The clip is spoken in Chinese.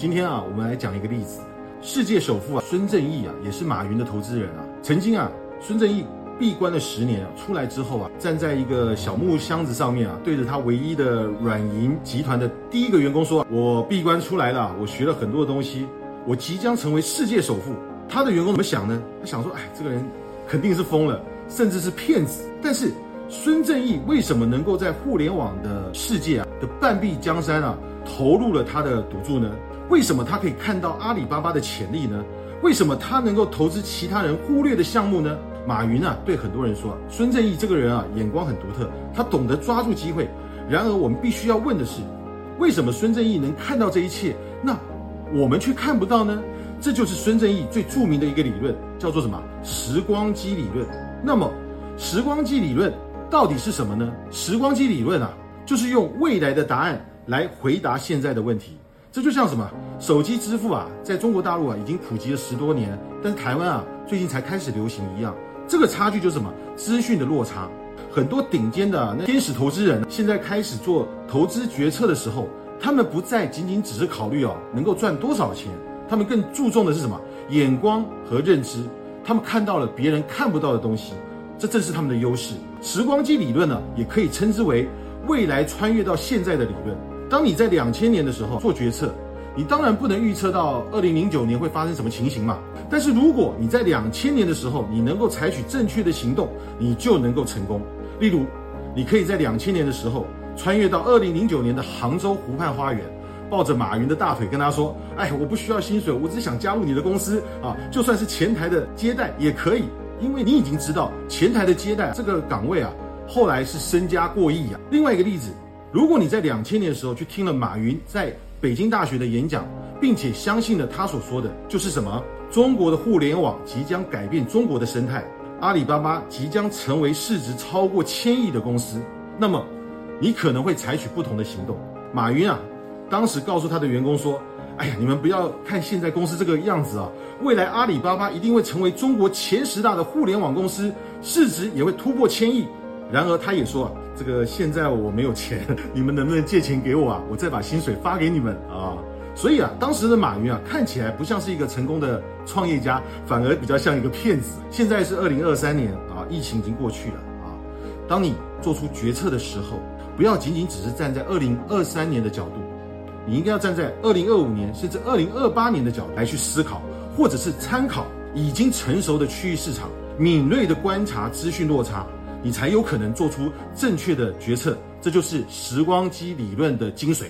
今天啊，我们来讲一个例子。世界首富啊，孙正义啊，也是马云的投资人啊。曾经啊，孙正义闭关了十年，出来之后啊，站在一个小木箱子上面啊，对着他唯一的软银集团的第一个员工说：“我闭关出来了，我学了很多的东西，我即将成为世界首富。”他的员工怎么想呢？他想说：“哎，这个人肯定是疯了，甚至是骗子。”但是孙正义为什么能够在互联网的世界啊的半壁江山啊？投入了他的赌注呢？为什么他可以看到阿里巴巴的潜力呢？为什么他能够投资其他人忽略的项目呢？马云啊，对很多人说，孙正义这个人啊，眼光很独特，他懂得抓住机会。然而，我们必须要问的是，为什么孙正义能看到这一切，那我们却看不到呢？这就是孙正义最著名的一个理论，叫做什么？时光机理论。那么，时光机理论到底是什么呢？时光机理论啊，就是用未来的答案。来回答现在的问题，这就像什么？手机支付啊，在中国大陆啊已经普及了十多年，但台湾啊最近才开始流行一样。这个差距就是什么？资讯的落差。很多顶尖的那天使投资人现在开始做投资决策的时候，他们不再仅仅只是考虑哦能够赚多少钱，他们更注重的是什么？眼光和认知。他们看到了别人看不到的东西，这正是他们的优势。时光机理论呢，也可以称之为未来穿越到现在的理论。当你在两千年的时候做决策，你当然不能预测到二零零九年会发生什么情形嘛。但是如果你在两千年的时候，你能够采取正确的行动，你就能够成功。例如，你可以在两千年的时候穿越到二零零九年的杭州湖畔花园，抱着马云的大腿跟他说：“哎，我不需要薪水，我只想加入你的公司啊，就算是前台的接待也可以，因为你已经知道前台的接待这个岗位啊，后来是身家过亿啊。”另外一个例子。如果你在两千年的时候去听了马云在北京大学的演讲，并且相信了他所说的，就是什么？中国的互联网即将改变中国的生态，阿里巴巴即将成为市值超过千亿的公司，那么你可能会采取不同的行动。马云啊，当时告诉他的员工说：“哎呀，你们不要看现在公司这个样子啊，未来阿里巴巴一定会成为中国前十大的互联网公司，市值也会突破千亿。”然而，他也说啊：“这个现在我没有钱，你们能不能借钱给我啊？我再把薪水发给你们啊！”所以啊，当时的马云啊，看起来不像是一个成功的创业家，反而比较像一个骗子。现在是二零二三年啊，疫情已经过去了啊。当你做出决策的时候，不要仅仅只是站在二零二三年的角度，你应该要站在二零二五年甚至二零二八年的角度来去思考，或者是参考已经成熟的区域市场，敏锐的观察资讯落差。你才有可能做出正确的决策，这就是时光机理论的精髓。